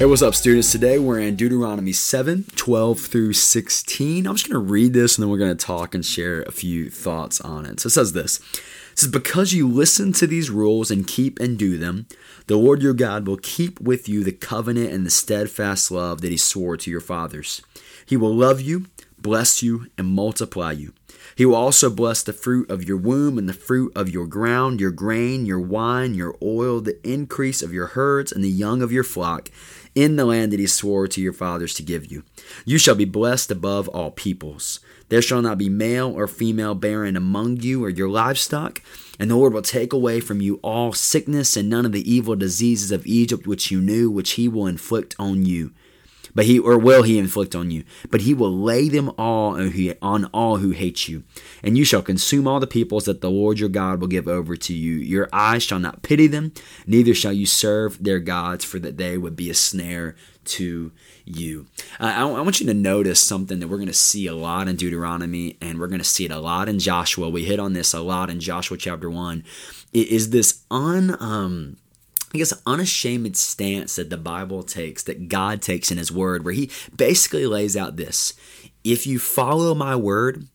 Hey, what's up, students? Today we're in Deuteronomy 7 12 through 16. I'm just going to read this and then we're going to talk and share a few thoughts on it. So it says this It says, Because you listen to these rules and keep and do them, the Lord your God will keep with you the covenant and the steadfast love that he swore to your fathers. He will love you, bless you, and multiply you. He will also bless the fruit of your womb and the fruit of your ground, your grain, your wine, your oil, the increase of your herds, and the young of your flock, in the land that he swore to your fathers to give you. You shall be blessed above all peoples. There shall not be male or female barren among you or your livestock. And the Lord will take away from you all sickness and none of the evil diseases of Egypt which you knew, which he will inflict on you but he or will he inflict on you? But he will lay them all on all who hate you. And you shall consume all the peoples that the lord your god will give over to you. Your eyes shall not pity them neither shall you serve their gods for that they would be a snare to you. Uh, I, I want you to notice something that we're going to see a lot in deuteronomy and we're going to see it a lot in joshua. We hit on this a lot in joshua chapter 1 it is this un um I guess, unashamed stance that the Bible takes, that God takes in His Word, where He basically lays out this if you follow my Word,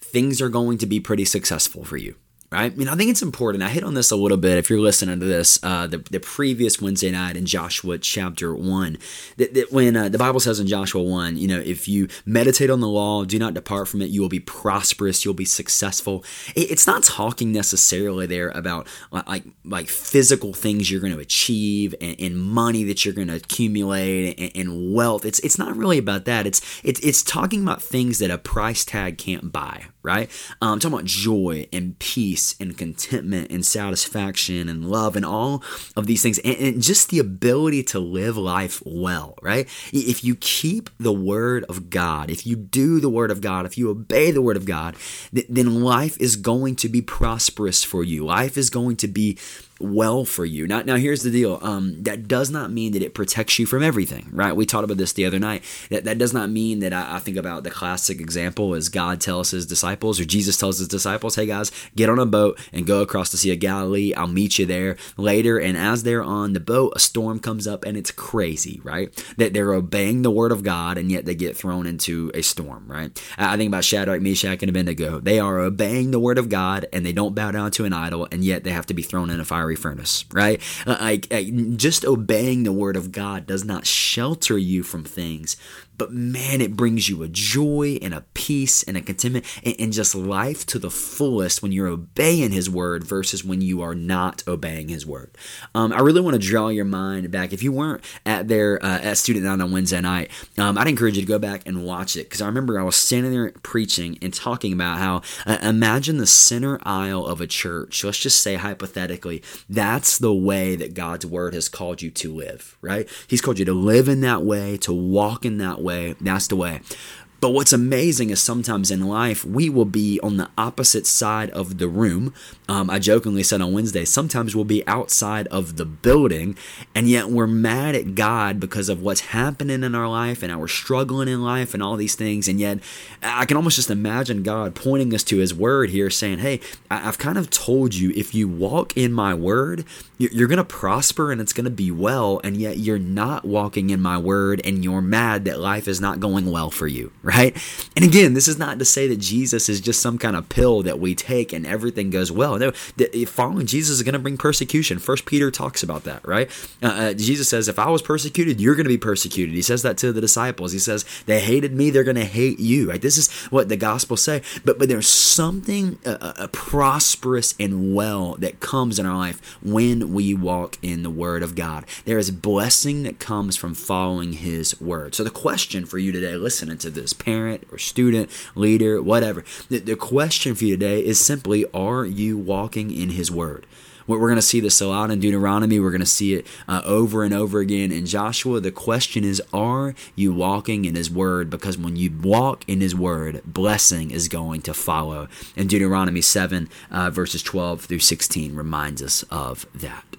things are going to be pretty successful for you right? I mean, I think it's important. I hit on this a little bit if you're listening to this, uh, the, the previous Wednesday night in Joshua chapter 1. That, that when uh, the Bible says in Joshua 1, you know, if you meditate on the law, do not depart from it, you will be prosperous, you'll be successful. It, it's not talking necessarily there about like, like physical things you're going to achieve and, and, money that you're going to accumulate and, and, wealth. It's, it's not really about that. It's, it's, it's talking about things that a price tag can't buy, right? Um, talking about joy and peace and contentment and satisfaction and love and all of these things and, and, just the ability to live life well, right? If you keep the word of God, if you do the word of God, if you obey the word of God, then life is going to be prosperous for you. Life is going to be well for you. Now, now here's the deal. Um, that does not mean that it protects you from everything, right? We talked about this the other night. That that does not mean that I, I think about the classic example is God tells his disciples or Jesus tells his disciples, "Hey guys, get on a boat and go across the Sea of Galilee. I'll meet you there later." And as they're on the boat, a storm comes up and it's crazy, right? That they're obeying the word of God and yet they get thrown into a storm, right? I think about Shadrach, Meshach, and Abednego. They are obeying the word of God and they don't bow down to an idol, and yet they have to be thrown in a fire fiery furnace, right? Uh, like, just obeying the word of God does not shelter you from things, but man, it brings you a joy and a peace and a contentment and, and, just life to the fullest when you're obeying His word versus when you are not obeying His word. Um, I really want to draw your mind back. If you weren't at there uh, at Student Night on Wednesday night, um, I'd encourage you to go back and watch it because I remember I was standing there preaching and talking about how uh, imagine the center aisle of a church. Let's just say hypothetically, that's the way that God's word has called you to live, right? He's called you to live in that way, to walk in that way that's the way. But what's amazing is sometimes in life, we will be on the opposite side of the room. Um, I jokingly said on Wednesday, sometimes we'll be outside of the building, and yet we're mad at God because of what's happening in our life and how we're struggling in life and all these things. And yet, I can almost just imagine God pointing us to His Word here, saying, Hey, I've kind of told you if you walk in my Word, you're going to prosper and it's going to be well, and yet you're not walking in my Word and you're mad that life is not going well for you right? And again, this is not to say that Jesus is just some kind of pill that we take and everything goes well. No, following Jesus is going to bring persecution. First Peter talks about that, right? Uh, uh, Jesus says, "If I was persecuted, you're going to be persecuted." He says that to the disciples. He says, "They hated me; they're going to hate you." Right? This is what the gospel say. But but there's something uh, uh, uh, prosperous and well that comes in our life when we walk in the Word of God. There is blessing that comes from following His Word. So the question for you today, listening to this parent or student, leader, whatever. The, the question for you today is simply Are you walking in His Word? We're going to see this a lot in Deuteronomy. We're going to see it uh, over and over again in Joshua. The question is, are you walking in His Word? Because when you walk in His Word, blessing is going to follow. And Deuteronomy 7, uh, verses 12 through 16 reminds us of that.